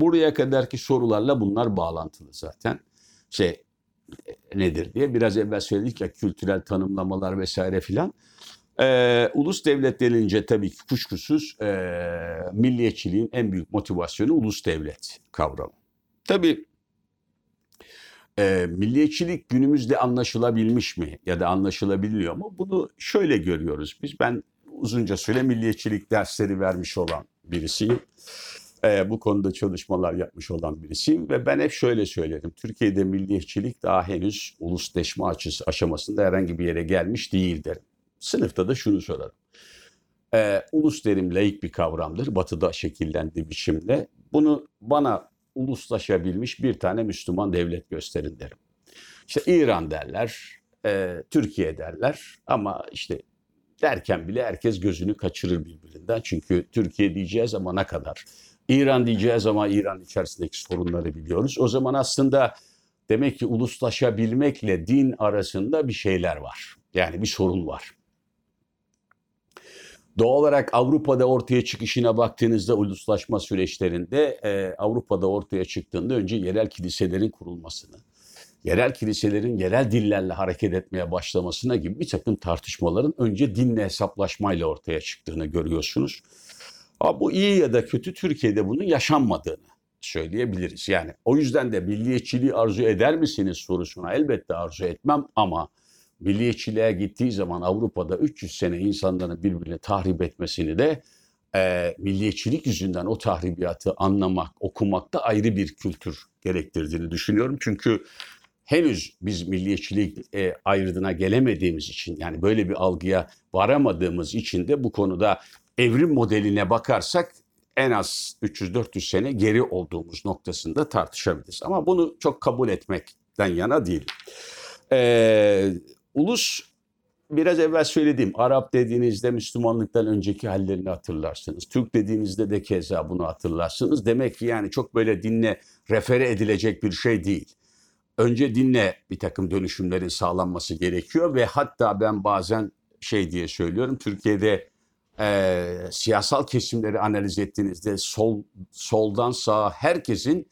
buraya kadarki sorularla bunlar bağlantılı zaten. Şey nedir diye biraz evvel söyledik ya kültürel tanımlamalar vesaire filan. Ee, ulus devlet denince tabii ki kuşkusuz e, milliyetçiliğin en büyük motivasyonu ulus devlet kavramı. Tabii e, milliyetçilik günümüzde anlaşılabilmiş mi ya da anlaşılabiliyor mu? Bunu şöyle görüyoruz biz. Ben uzunca süre milliyetçilik dersleri vermiş olan birisiyim. E, bu konuda çalışmalar yapmış olan birisiyim ve ben hep şöyle söylerim. Türkiye'de milliyetçilik daha henüz ulusleşme açısı aşamasında herhangi bir yere gelmiş değil derim. Sınıfta da şunu sorarım. E, ulus derim laik bir kavramdır. Batı'da şekillendi biçimde. Bunu bana uluslaşabilmiş bir tane Müslüman devlet gösterin derim. İşte İran derler, e, Türkiye derler ama işte derken bile herkes gözünü kaçırır birbirinden. Çünkü Türkiye diyeceğiz ama ne kadar? İran diyeceğiz ama İran içerisindeki sorunları biliyoruz. O zaman aslında demek ki uluslaşabilmekle din arasında bir şeyler var. Yani bir sorun var. Doğal olarak Avrupa'da ortaya çıkışına baktığınızda uluslaşma süreçlerinde e, Avrupa'da ortaya çıktığında önce yerel kiliselerin kurulmasını, yerel kiliselerin yerel dillerle hareket etmeye başlamasına gibi bir takım tartışmaların önce dinle hesaplaşmayla ortaya çıktığını görüyorsunuz. Ama bu iyi ya da kötü Türkiye'de bunun yaşanmadığını söyleyebiliriz. Yani o yüzden de milliyetçiliği arzu eder misiniz sorusuna elbette arzu etmem ama milliyetçiliğe gittiği zaman Avrupa'da 300 sene insanların birbirini tahrip etmesini de e, milliyetçilik yüzünden o tahribiyatı anlamak, okumak da ayrı bir kültür gerektirdiğini düşünüyorum. Çünkü henüz biz milliyetçilik e, ayrıdına gelemediğimiz için yani böyle bir algıya varamadığımız için de bu konuda evrim modeline bakarsak en az 300-400 sene geri olduğumuz noktasında tartışabiliriz. Ama bunu çok kabul etmekten yana değil. Ee, ulus biraz evvel söylediğim Arap dediğinizde Müslümanlıktan önceki hallerini hatırlarsınız. Türk dediğinizde de keza bunu hatırlarsınız. Demek ki yani çok böyle dinle refere edilecek bir şey değil. Önce dinle bir takım dönüşümlerin sağlanması gerekiyor ve hatta ben bazen şey diye söylüyorum. Türkiye'de e, siyasal kesimleri analiz ettiğinizde sol soldan sağa herkesin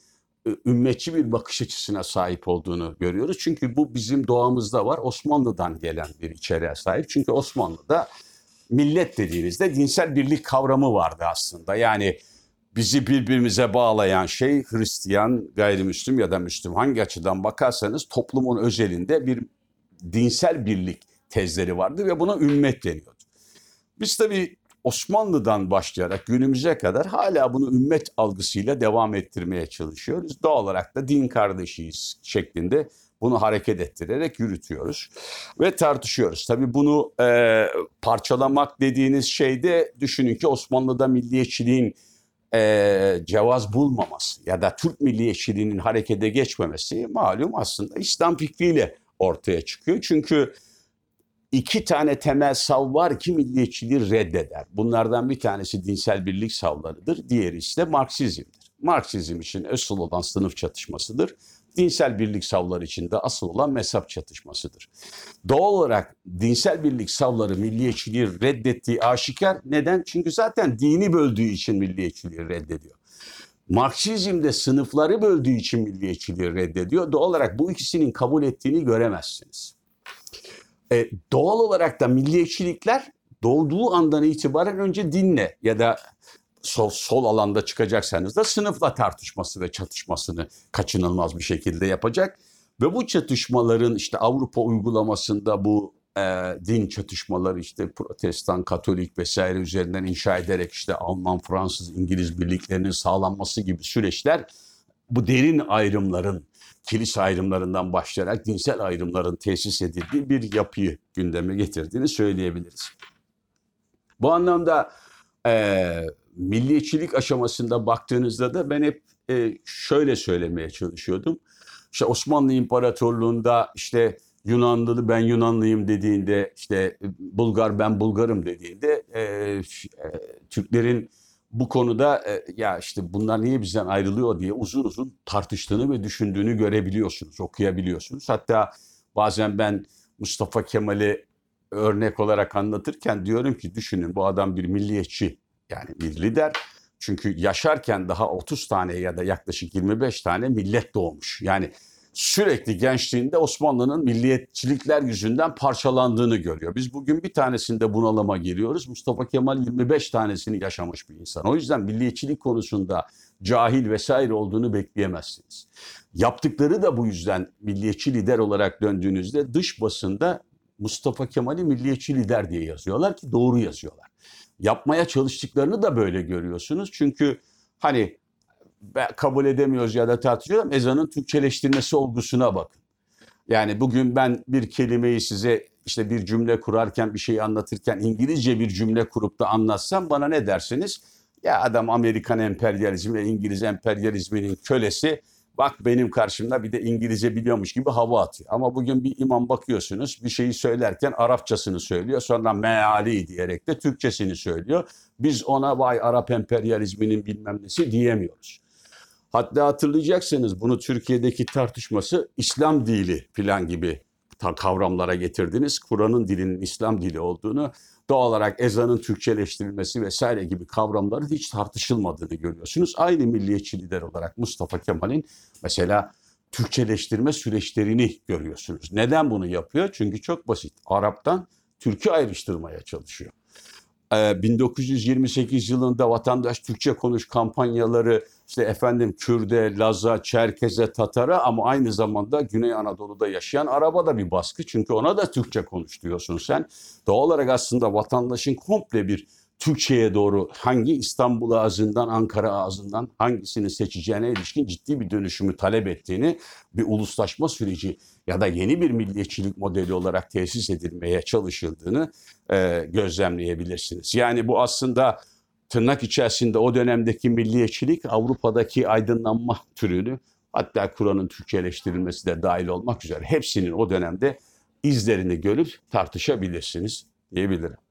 ümmetçi bir bakış açısına sahip olduğunu görüyoruz. Çünkü bu bizim doğamızda var. Osmanlı'dan gelen bir içeriğe sahip. Çünkü Osmanlı'da millet dediğinizde dinsel birlik kavramı vardı aslında. Yani bizi birbirimize bağlayan şey Hristiyan, gayrimüslim ya da Müslüm hangi açıdan bakarsanız toplumun özelinde bir dinsel birlik tezleri vardı ve buna ümmet deniyordu. Biz tabii Osmanlı'dan başlayarak günümüze kadar hala bunu ümmet algısıyla devam ettirmeye çalışıyoruz. Doğal olarak da din kardeşiyiz şeklinde bunu hareket ettirerek yürütüyoruz ve tartışıyoruz. Tabii bunu e, parçalamak dediğiniz şeyde düşünün ki Osmanlı'da milliyetçiliğin e, cevaz bulmaması ya da Türk milliyetçiliğinin harekete geçmemesi malum aslında İslam fikriyle ortaya çıkıyor. Çünkü iki tane temel sav var ki milliyetçiliği reddeder. Bunlardan bir tanesi dinsel birlik savlarıdır, diğeri ise Marksizmdir. Marksizm için asıl olan sınıf çatışmasıdır. Dinsel birlik savları için de asıl olan mezhep çatışmasıdır. Doğal olarak dinsel birlik savları milliyetçiliği reddettiği aşikar. Neden? Çünkü zaten dini böldüğü için milliyetçiliği reddediyor. Marksizm de sınıfları böldüğü için milliyetçiliği reddediyor. Doğal olarak bu ikisinin kabul ettiğini göremezsiniz. E, doğal olarak da milliyetçilikler doğduğu andan itibaren önce dinle ya da sol, sol alanda çıkacaksanız da sınıfla tartışması ve çatışmasını kaçınılmaz bir şekilde yapacak. Ve bu çatışmaların işte Avrupa uygulamasında bu e, din çatışmaları işte protestan, katolik vesaire üzerinden inşa ederek işte Alman, Fransız, İngiliz birliklerinin sağlanması gibi süreçler bu derin ayrımların kilise ayrımlarından başlayarak dinsel ayrımların tesis edildiği bir yapıyı gündeme getirdiğini söyleyebiliriz. Bu anlamda e, milliyetçilik aşamasında baktığınızda da ben hep e, şöyle söylemeye çalışıyordum. İşte Osmanlı İmparatorluğu'nda işte Yunanlılı ben Yunanlıyım dediğinde işte Bulgar ben Bulgarım dediğinde e, e, Türklerin bu konuda e, ya işte bunlar niye bizden ayrılıyor diye uzun uzun tartıştığını ve düşündüğünü görebiliyorsunuz, okuyabiliyorsunuz. Hatta bazen ben Mustafa Kemal'i örnek olarak anlatırken diyorum ki düşünün bu adam bir milliyetçi yani bir lider Çünkü yaşarken daha 30 tane ya da yaklaşık 25 tane millet doğmuş. Yani sürekli gençliğinde Osmanlı'nın milliyetçilikler yüzünden parçalandığını görüyor. Biz bugün bir tanesinde bunalıma giriyoruz. Mustafa Kemal 25 tanesini yaşamış bir insan. O yüzden milliyetçilik konusunda cahil vesaire olduğunu bekleyemezsiniz. Yaptıkları da bu yüzden milliyetçi lider olarak döndüğünüzde dış basında Mustafa Kemal'i milliyetçi lider diye yazıyorlar ki doğru yazıyorlar. Yapmaya çalıştıklarını da böyle görüyorsunuz. Çünkü hani kabul edemiyoruz ya da tartışıyoruz ama ezanın Türkçeleştirmesi olgusuna bakın. Yani bugün ben bir kelimeyi size işte bir cümle kurarken bir şeyi anlatırken İngilizce bir cümle kurup da anlatsam bana ne dersiniz? Ya adam Amerikan emperyalizmi ve İngiliz emperyalizminin kölesi. Bak benim karşımda bir de İngilizce biliyormuş gibi hava atıyor. Ama bugün bir imam bakıyorsunuz bir şeyi söylerken Arapçasını söylüyor. Sonra meali diyerek de Türkçesini söylüyor. Biz ona vay Arap emperyalizminin bilmem nesi diyemiyoruz. Hatta hatırlayacaksınız bunu Türkiye'deki tartışması İslam dili falan gibi kavramlara getirdiniz. Kur'an'ın dilinin İslam dili olduğunu, doğal olarak ezanın Türkçeleştirilmesi vesaire gibi kavramların hiç tartışılmadığını görüyorsunuz. Aynı milliyetçi lider olarak Mustafa Kemal'in mesela Türkçeleştirme süreçlerini görüyorsunuz. Neden bunu yapıyor? Çünkü çok basit. Arap'tan Türk'ü ayrıştırmaya çalışıyor. Ee, 1928 yılında vatandaş Türkçe konuş kampanyaları işte efendim Kürde, Laz'a, Çerkez'e, Tatar'a ama aynı zamanda Güney Anadolu'da yaşayan Arap'a da bir baskı. Çünkü ona da Türkçe konuş diyorsun sen. Doğal olarak aslında vatandaşın komple bir Türkçe'ye doğru hangi İstanbul ağzından, Ankara ağzından hangisini seçeceğine ilişkin ciddi bir dönüşümü talep ettiğini bir uluslaşma süreci ya da yeni bir milliyetçilik modeli olarak tesis edilmeye çalışıldığını e, gözlemleyebilirsiniz. Yani bu aslında tırnak içerisinde o dönemdeki milliyetçilik Avrupa'daki aydınlanma türünü hatta Kur'an'ın Türkçeleştirilmesi de dahil olmak üzere hepsinin o dönemde izlerini görüp tartışabilirsiniz diyebilirim.